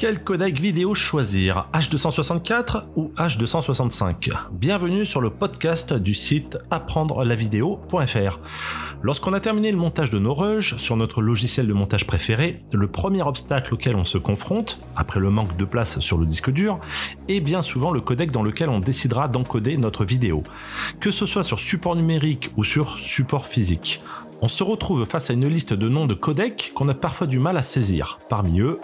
Quel codec vidéo choisir? H264 ou H265 Bienvenue sur le podcast du site apprendre-la-vidéo.fr. Lorsqu'on a terminé le montage de nos rushs sur notre logiciel de montage préféré, le premier obstacle auquel on se confronte, après le manque de place sur le disque dur, est bien souvent le codec dans lequel on décidera d'encoder notre vidéo, que ce soit sur support numérique ou sur support physique on se retrouve face à une liste de noms de codecs qu'on a parfois du mal à saisir. Parmi eux,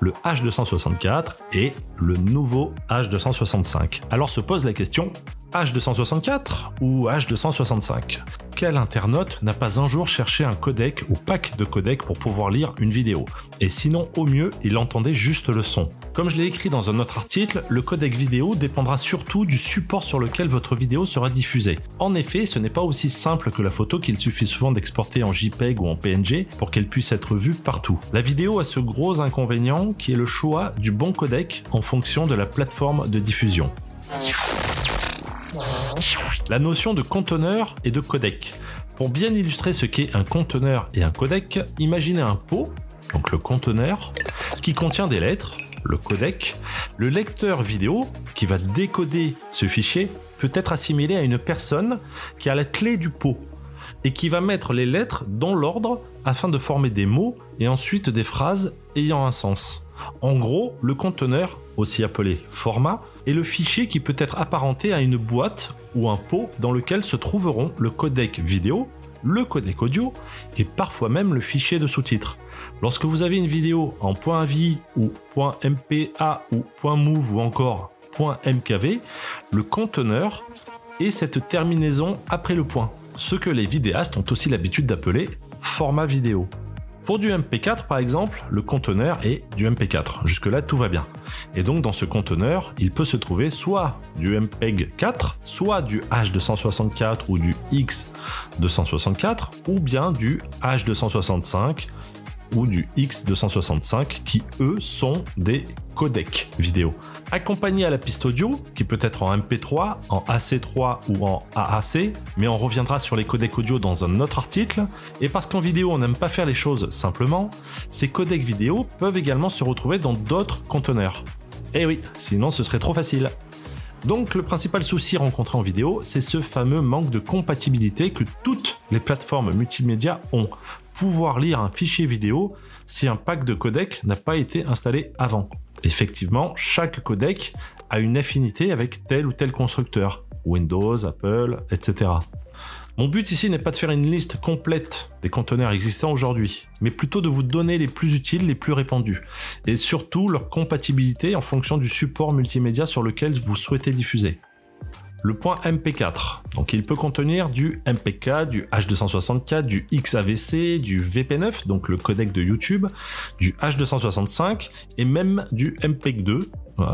le H264 et le nouveau H265. Alors se pose la question, H264 ou H265 Quel internaute n'a pas un jour cherché un codec ou pack de codecs pour pouvoir lire une vidéo? Et sinon, au mieux, il entendait juste le son. Comme je l'ai écrit dans un autre article, le codec vidéo dépendra surtout du support sur lequel votre vidéo sera diffusée. En effet, ce n'est pas aussi simple que la photo qu'il suffit souvent d'exporter en JPEG ou en PNG pour qu'elle puisse être vue partout. La vidéo a ce gros inconvénient qui est le choix du bon codec en fonction de la plateforme de diffusion. La notion de conteneur et de codec. Pour bien illustrer ce qu'est un conteneur et un codec, imaginez un pot, donc le conteneur, qui contient des lettres, le codec. Le lecteur vidéo, qui va décoder ce fichier, peut être assimilé à une personne qui a la clé du pot et qui va mettre les lettres dans l'ordre afin de former des mots et ensuite des phrases ayant un sens. En gros, le conteneur, aussi appelé format, est le fichier qui peut être apparenté à une boîte ou un pot dans lequel se trouveront le codec vidéo, le codec audio et parfois même le fichier de sous-titres. Lorsque vous avez une vidéo en .avi ou .mpa ou .move ou encore .mkv, le conteneur est cette terminaison après le point, ce que les vidéastes ont aussi l'habitude d'appeler format vidéo. Pour du MP4 par exemple, le conteneur est du MP4. Jusque-là, tout va bien. Et donc dans ce conteneur, il peut se trouver soit du MPEG 4, soit du H264 ou du X264, ou bien du H265 ou du X265 qui eux sont des codecs vidéo. Accompagné à la piste audio, qui peut être en MP3, en AC3 ou en AAC, mais on reviendra sur les codecs audio dans un autre article, et parce qu'en vidéo on n'aime pas faire les choses simplement, ces codecs vidéo peuvent également se retrouver dans d'autres conteneurs. Eh oui, sinon ce serait trop facile. Donc le principal souci rencontré en vidéo, c'est ce fameux manque de compatibilité que toutes les plateformes multimédia ont pouvoir lire un fichier vidéo si un pack de codec n'a pas été installé avant. Effectivement, chaque codec a une affinité avec tel ou tel constructeur, Windows, Apple, etc. Mon but ici n'est pas de faire une liste complète des conteneurs existants aujourd'hui, mais plutôt de vous donner les plus utiles, les plus répandus, et surtout leur compatibilité en fonction du support multimédia sur lequel vous souhaitez diffuser le point MP4. Donc il peut contenir du MPK, du H264, du XAVC, du VP9, donc le codec de YouTube, du H265 et même du MPEG2.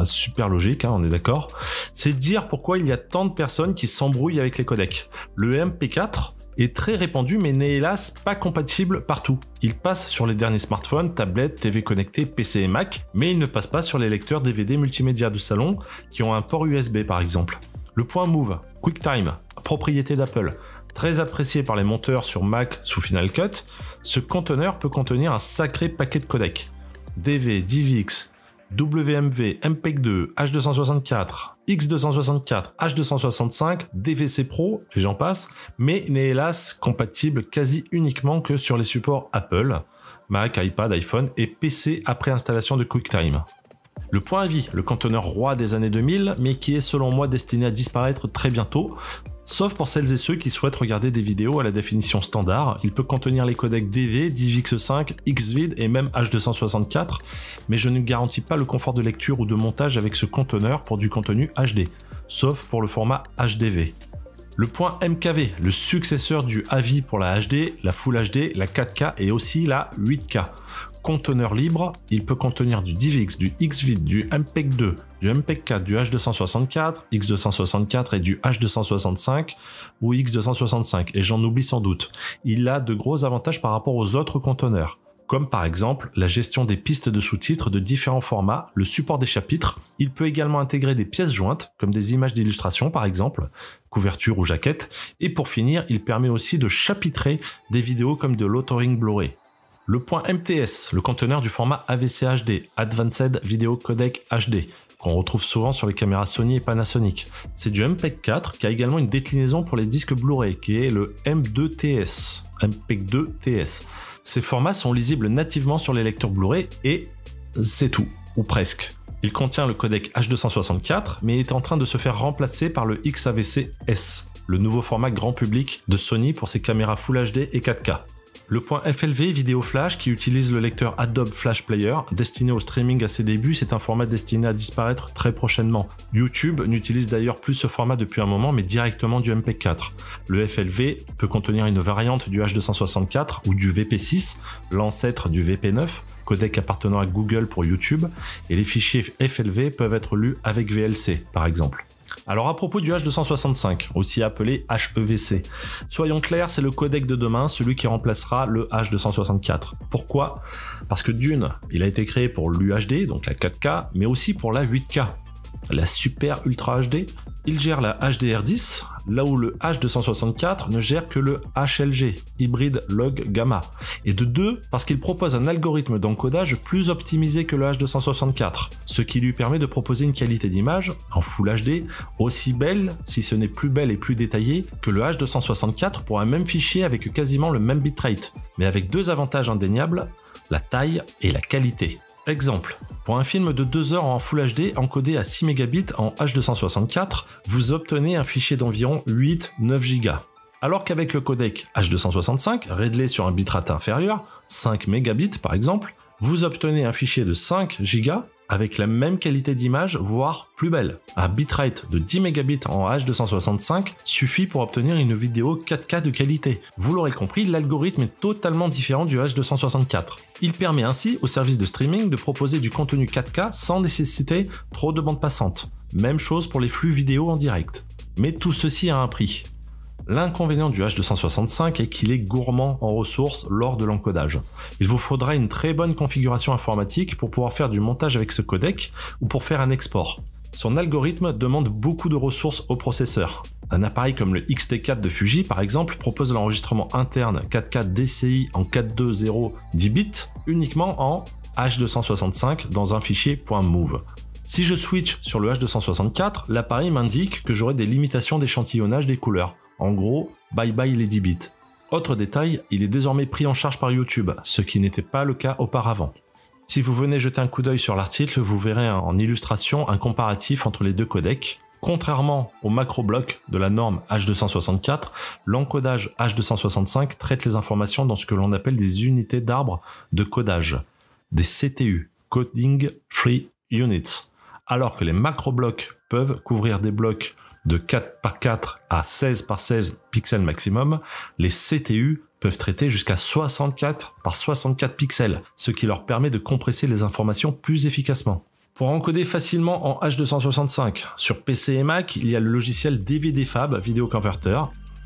super logique, hein, on est d'accord. C'est dire pourquoi il y a tant de personnes qui s'embrouillent avec les codecs. Le MP4 est très répandu mais n'est hélas pas compatible partout. Il passe sur les derniers smartphones, tablettes, TV connectées, PC et Mac, mais il ne passe pas sur les lecteurs DVD multimédia de salon qui ont un port USB par exemple. Le point Move, QuickTime, propriété d'Apple, très apprécié par les monteurs sur Mac sous Final Cut, ce conteneur peut contenir un sacré paquet de codecs. DV, DivX, WMV, MPEG-2, H264, X264, H265, DVC Pro, et j'en passe, mais n'est hélas compatible quasi uniquement que sur les supports Apple, Mac, iPad, iPhone et PC après installation de QuickTime. Le point à vie, le conteneur roi des années 2000, mais qui est selon moi destiné à disparaître très bientôt, Sauf pour celles et ceux qui souhaitent regarder des vidéos à la définition standard, il peut contenir les codecs DV, DivX5, XVID et même H264, mais je ne garantis pas le confort de lecture ou de montage avec ce conteneur pour du contenu HD, sauf pour le format HDV. Le point MKV, le successeur du AVI pour la HD, la Full HD, la 4K et aussi la 8K conteneur libre, il peut contenir du DivX, du XVID, du MPEG-2, du MPEG-4, du H264, X264 et du H265 ou X265, et j'en oublie sans doute. Il a de gros avantages par rapport aux autres conteneurs comme par exemple la gestion des pistes de sous-titres de différents formats, le support des chapitres. Il peut également intégrer des pièces jointes, comme des images d'illustration par exemple, couverture ou jaquette. Et pour finir, il permet aussi de chapitrer des vidéos comme de l'authoring Blu-ray. Le point MTS, le conteneur du format AVC HD, Advanced Video Codec HD, qu'on retrouve souvent sur les caméras Sony et Panasonic. C'est du MPEG 4 qui a également une déclinaison pour les disques Blu-ray qui est le M2TS. MPEG 2TS. Ces formats sont lisibles nativement sur les lecteurs Blu-ray et c'est tout, ou presque. Il contient le codec H264 mais est en train de se faire remplacer par le XAVC-S, le nouveau format grand public de Sony pour ses caméras Full HD et 4K. Le point FLV vidéo flash qui utilise le lecteur Adobe Flash Player destiné au streaming à ses débuts, c'est un format destiné à disparaître très prochainement. YouTube n'utilise d'ailleurs plus ce format depuis un moment mais directement du MP4. Le FLV peut contenir une variante du H264 ou du VP6, l'ancêtre du VP9, codec appartenant à Google pour YouTube, et les fichiers FLV peuvent être lus avec VLC par exemple. Alors à propos du H265, aussi appelé HEVC, soyons clairs, c'est le codec de demain, celui qui remplacera le H264. Pourquoi? Parce que d'une, il a été créé pour l'UHD, donc la 4K, mais aussi pour la 8K, la Super Ultra HD, il gère la HDR10, là où le H264 ne gère que le HLG, hybride log gamma. Et de deux, parce qu'il propose un algorithme d'encodage plus optimisé que le H264, ce qui lui permet de proposer une qualité d'image, en Full HD, aussi belle, si ce n'est plus belle et plus détaillée, que le H264 pour un même fichier avec quasiment le même bitrate, mais avec deux avantages indéniables, la taille et la qualité. Exemple, pour un film de 2 heures en Full HD encodé à 6 mégabits en H264, vous obtenez un fichier d'environ 8-9 Go. Alors qu'avec le codec H265, réglé sur un bitrate inférieur, 5 mégabits par exemple, vous obtenez un fichier de 5 Go avec la même qualité d'image, voire plus belle. Un bitrate de 10 mégabits en H265 suffit pour obtenir une vidéo 4K de qualité. Vous l'aurez compris, l'algorithme est totalement différent du H264. Il permet ainsi au service de streaming de proposer du contenu 4K sans nécessiter trop de bande passante. Même chose pour les flux vidéo en direct. Mais tout ceci a un prix. L'inconvénient du H265 est qu'il est gourmand en ressources lors de l'encodage. Il vous faudra une très bonne configuration informatique pour pouvoir faire du montage avec ce codec ou pour faire un export. Son algorithme demande beaucoup de ressources au processeur. Un appareil comme le XT4 de Fuji par exemple propose l'enregistrement interne 4K DCI en 4.2.0 10 bits uniquement en H265 dans un fichier .move. Si je switch sur le H264, l'appareil m'indique que j'aurai des limitations d'échantillonnage des couleurs. En gros, bye bye les 10 bits. Autre détail, il est désormais pris en charge par YouTube, ce qui n'était pas le cas auparavant. Si vous venez jeter un coup d'œil sur l'article, vous verrez en illustration un comparatif entre les deux codecs. Contrairement au macro-bloc de la norme H264, l'encodage H265 traite les informations dans ce que l'on appelle des unités d'arbre de codage, des CTU, Coding Free Units, alors que les macro-blocs peuvent couvrir des blocs de 4 par 4 à 16 par 16 pixels maximum, les CTU peuvent traiter jusqu'à 64 par 64 pixels, ce qui leur permet de compresser les informations plus efficacement. Pour encoder facilement en H265, sur PC et Mac, il y a le logiciel DVD Fab Video Converter,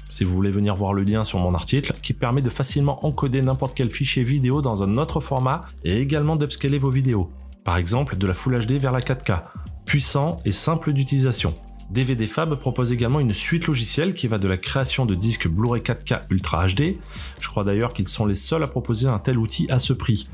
si vous voulez venir voir le lien sur mon article, qui permet de facilement encoder n'importe quel fichier vidéo dans un autre format et également d'upscaler vos vidéos. Par exemple, de la Full HD vers la 4K. Puissant et simple d'utilisation. DVD Fab propose également une suite logicielle qui va de la création de disques Blu-ray 4K Ultra HD. Je crois d'ailleurs qu'ils sont les seuls à proposer un tel outil à ce prix.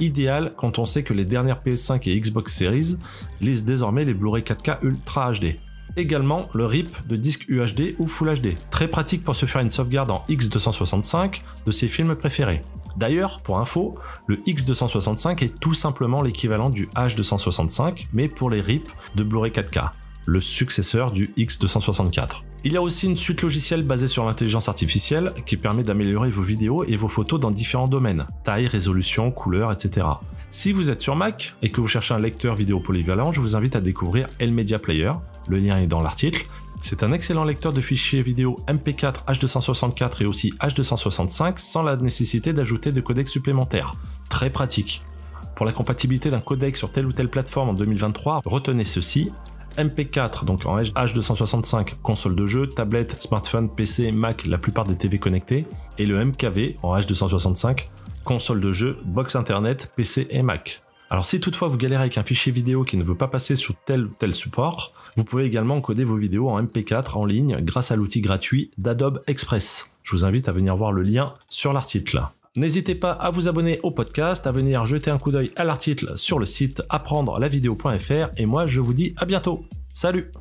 Idéal quand on sait que les dernières PS5 et Xbox Series lisent désormais les Blu-ray 4K Ultra HD. Également le RIP de disques UHD ou Full HD. Très pratique pour se faire une sauvegarde en X265 de ses films préférés. D'ailleurs, pour info, le X265 est tout simplement l'équivalent du H265, mais pour les RIP de Blu-ray 4K le successeur du X264. Il y a aussi une suite logicielle basée sur l'intelligence artificielle qui permet d'améliorer vos vidéos et vos photos dans différents domaines, taille, résolution, couleur, etc. Si vous êtes sur Mac et que vous cherchez un lecteur vidéo polyvalent, je vous invite à découvrir Media Player, le lien est dans l'article. C'est un excellent lecteur de fichiers vidéo MP4 H264 et aussi H265 sans la nécessité d'ajouter de codecs supplémentaires. Très pratique. Pour la compatibilité d'un codec sur telle ou telle plateforme en 2023, retenez ceci, MP4, donc en H265, console de jeu, tablette, smartphone, PC, Mac, la plupart des TV connectés, et le MKV en H265, console de jeu, box internet, PC et Mac. Alors si toutefois vous galérez avec un fichier vidéo qui ne veut pas passer sous tel ou tel support, vous pouvez également encoder vos vidéos en MP4 en ligne grâce à l'outil gratuit d'Adobe Express. Je vous invite à venir voir le lien sur l'article. N'hésitez pas à vous abonner au podcast, à venir jeter un coup d'œil à l'article sur le site apprendre la vidéo.fr et moi je vous dis à bientôt. Salut